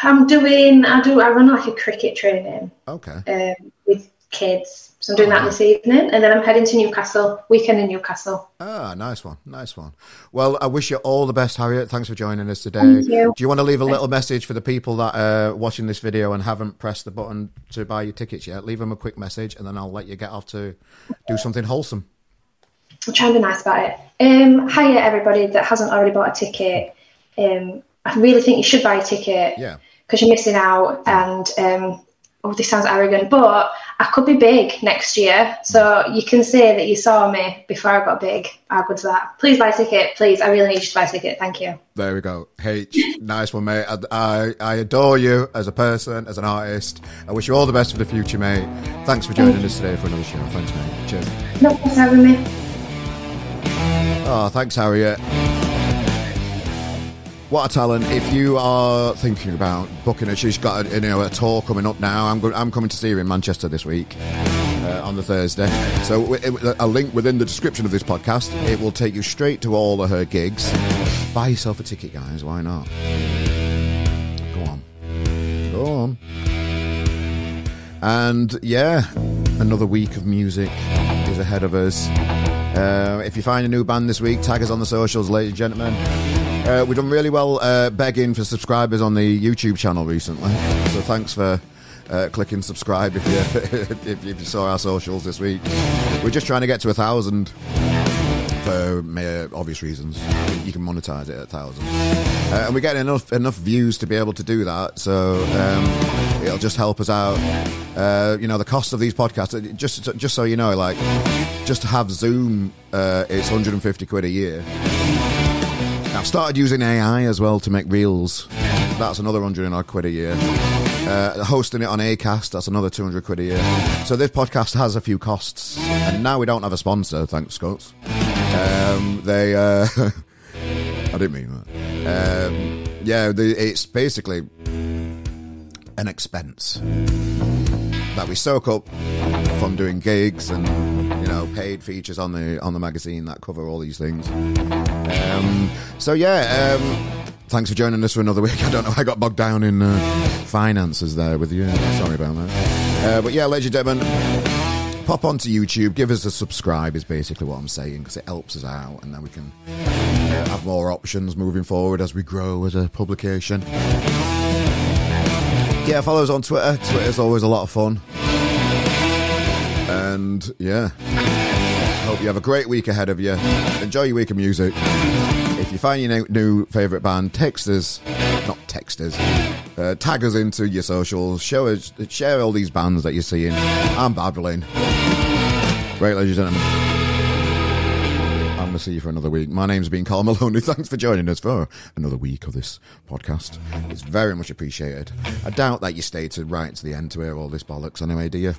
I'm doing. I do. I run like a cricket training. Okay. Um, with kids. So I'm doing that this evening, and then I'm heading to Newcastle. Weekend in Newcastle. Ah, nice one, nice one. Well, I wish you all the best, Harriet. Thanks for joining us today. Thank you. Do you want to leave a little message for the people that are watching this video and haven't pressed the button to buy your tickets yet? Leave them a quick message, and then I'll let you get off to do something wholesome. I'll try and be nice about it. Um, hiya, everybody that hasn't already bought a ticket. Um, I really think you should buy a ticket. Yeah because you're missing out. And um, oh, this sounds arrogant, but I could be big next year. So you can say that you saw me before I got big. How good's that? Please buy a ticket. Please, I really need you to buy a ticket. Thank you. There we go. H, nice one, mate. I, I, I, adore you as a person, as an artist. I wish you all the best for the future, mate. Thanks for joining Thank us today for another show. Thanks, mate. Cheers. No, thanks for having me. Oh, thanks, Harriet. What a talent! If you are thinking about booking her, she's got a, you know a tour coming up now. I'm I'm coming to see her in Manchester this week uh, on the Thursday. So a link within the description of this podcast. It will take you straight to all of her gigs. Buy yourself a ticket, guys. Why not? Go on, go on. And yeah, another week of music is ahead of us. Uh, if you find a new band this week, tag us on the socials, ladies and gentlemen. Uh, we've done really well uh, begging for subscribers on the YouTube channel recently. So thanks for uh, clicking subscribe if you if, you saw our socials this week. We're just trying to get to a thousand for mere obvious reasons. You can monetize it at a thousand, uh, and we're getting enough enough views to be able to do that. So um, it'll just help us out. Uh, you know, the cost of these podcasts. Uh, just just so you know, like just to have Zoom, uh, it's 150 quid a year. I've started using AI as well to make reels. That's another hundred and odd quid a year. Uh, hosting it on Acast, that's another 200 quid a year. So this podcast has a few costs. And now we don't have a sponsor, thanks, Scots. Um, they, uh, I didn't mean that. Um, yeah, the, it's basically an expense that we soak up from doing gigs and you know paid features on the on the magazine that cover all these things. Um, so yeah, um, thanks for joining us for another week. I don't know, I got bogged down in uh, finances there with you. Sorry about that. Uh, but yeah, ladies and gentlemen, pop onto YouTube, give us a subscribe is basically what I'm saying because it helps us out, and then we can uh, have more options moving forward as we grow as a publication. Yeah, follow us on Twitter. Twitter's always a lot of fun. And yeah, hope you have a great week ahead of you. Enjoy your week of music. If you find your new favourite band, text us, not text us, uh, tag us into your socials, show us, share all these bands that you're seeing. I'm babbling. Right, ladies and gentlemen to see you for another week. My name's been Carl Maloney. Thanks for joining us for another week of this podcast. It's very much appreciated. I doubt that you stayed to right to the end to hear all this bollocks anyway, do you?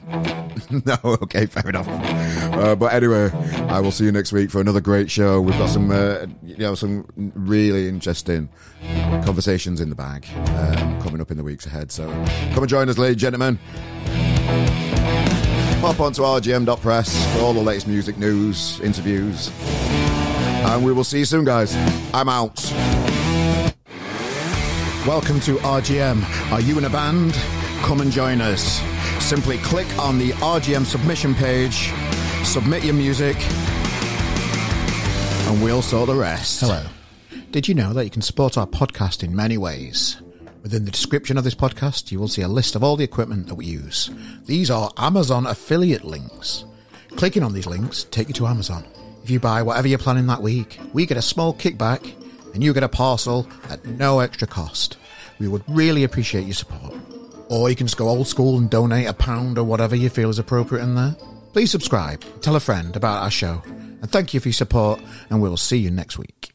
no, okay, fair enough. Uh, but anyway, I will see you next week for another great show. We've got some, uh, you know, some really interesting conversations in the bag um, coming up in the weeks ahead. So come and join us, ladies and gentlemen pop onto rgm.press for all the latest music news, interviews, and we will see you soon, guys. I'm out. Welcome to RGM. Are you in a band? Come and join us. Simply click on the RGM submission page, submit your music, and we'll sort the rest. Hello. Did you know that you can support our podcast in many ways? Within the description of this podcast, you will see a list of all the equipment that we use. These are Amazon affiliate links. Clicking on these links take you to Amazon. If you buy whatever you're planning that week, we get a small kickback and you get a parcel at no extra cost. We would really appreciate your support. Or you can just go old school and donate a pound or whatever you feel is appropriate in there. Please subscribe, tell a friend about our show, and thank you for your support, and we'll see you next week.